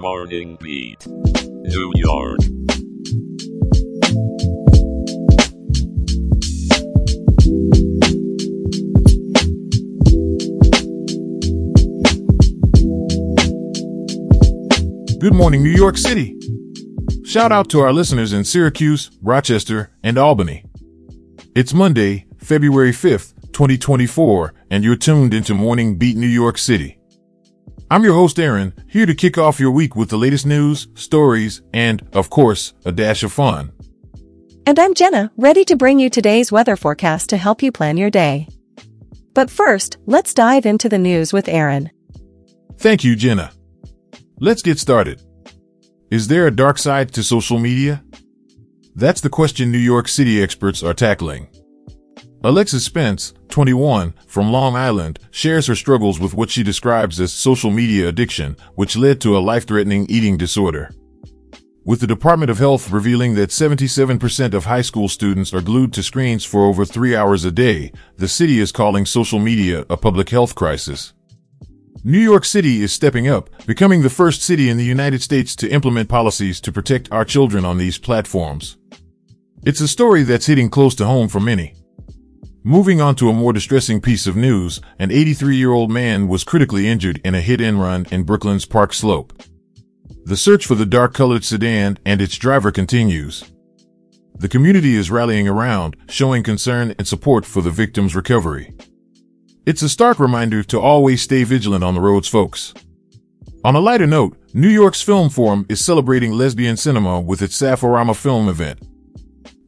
Morning Beat. New York. Good morning, New York City. Shout out to our listeners in Syracuse, Rochester, and Albany. It's Monday, February 5th, 2024, and you're tuned into Morning Beat New York City. I'm your host, Aaron, here to kick off your week with the latest news, stories, and, of course, a dash of fun. And I'm Jenna, ready to bring you today's weather forecast to help you plan your day. But first, let's dive into the news with Aaron. Thank you, Jenna. Let's get started. Is there a dark side to social media? That's the question New York City experts are tackling. Alexis Spence, 21, from Long Island, shares her struggles with what she describes as social media addiction, which led to a life-threatening eating disorder. With the Department of Health revealing that 77% of high school students are glued to screens for over three hours a day, the city is calling social media a public health crisis. New York City is stepping up, becoming the first city in the United States to implement policies to protect our children on these platforms. It's a story that's hitting close to home for many. Moving on to a more distressing piece of news, an 83-year-old man was critically injured in a hit-and-run in Brooklyn's Park Slope. The search for the dark-colored sedan and its driver continues. The community is rallying around, showing concern and support for the victim's recovery. It's a stark reminder to always stay vigilant on the roads, folks. On a lighter note, New York's Film Forum is celebrating lesbian cinema with its Sapph-o-Rama film event.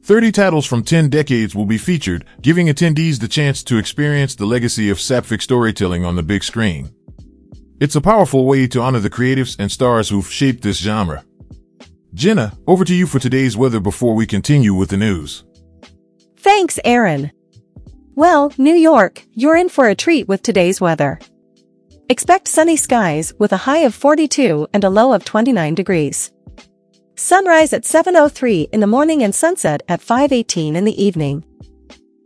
30 titles from 10 decades will be featured, giving attendees the chance to experience the legacy of sapphic storytelling on the big screen. It's a powerful way to honor the creatives and stars who've shaped this genre. Jenna, over to you for today's weather before we continue with the news. Thanks, Aaron. Well, New York, you're in for a treat with today's weather. Expect sunny skies with a high of 42 and a low of 29 degrees. Sunrise at 7.03 in the morning and sunset at 5.18 in the evening.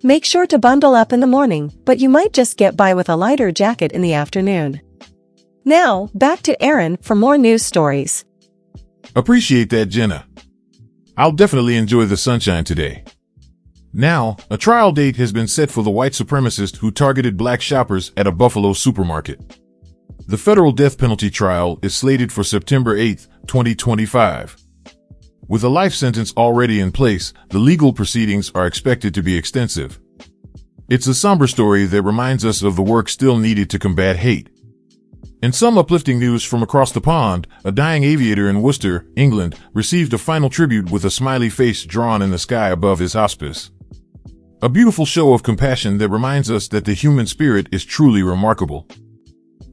Make sure to bundle up in the morning, but you might just get by with a lighter jacket in the afternoon. Now, back to Aaron for more news stories. Appreciate that, Jenna. I'll definitely enjoy the sunshine today. Now, a trial date has been set for the white supremacist who targeted black shoppers at a Buffalo supermarket. The federal death penalty trial is slated for September 8, 2025. With a life sentence already in place, the legal proceedings are expected to be extensive. It's a somber story that reminds us of the work still needed to combat hate. In some uplifting news from across the pond, a dying aviator in Worcester, England, received a final tribute with a smiley face drawn in the sky above his hospice. A beautiful show of compassion that reminds us that the human spirit is truly remarkable.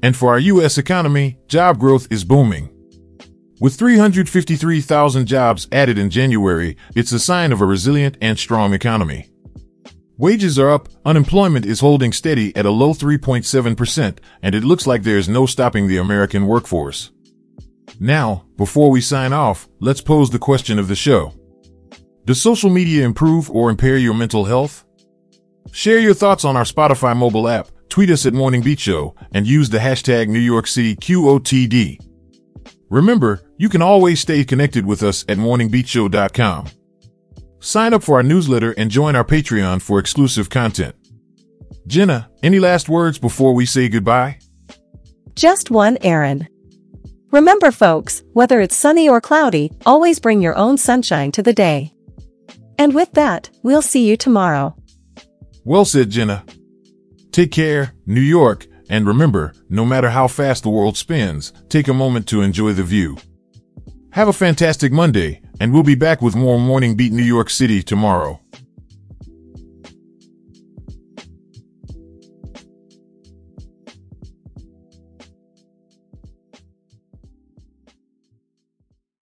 And for our U.S. economy, job growth is booming. With 353,000 jobs added in January, it's a sign of a resilient and strong economy. Wages are up, unemployment is holding steady at a low 3.7%, and it looks like there's no stopping the American workforce. Now, before we sign off, let's pose the question of the show. Does social media improve or impair your mental health? Share your thoughts on our Spotify mobile app, tweet us at Morning Beat Show, and use the hashtag New York City QOTD. Remember, you can always stay connected with us at morningbeatshow.com. Sign up for our newsletter and join our Patreon for exclusive content. Jenna, any last words before we say goodbye? Just one Aaron. Remember folks, whether it's sunny or cloudy, always bring your own sunshine to the day. And with that, we'll see you tomorrow. Well said, Jenna. Take care, New York, and remember, no matter how fast the world spins, take a moment to enjoy the view. Have a fantastic Monday, and we'll be back with more Morning Beat New York City tomorrow.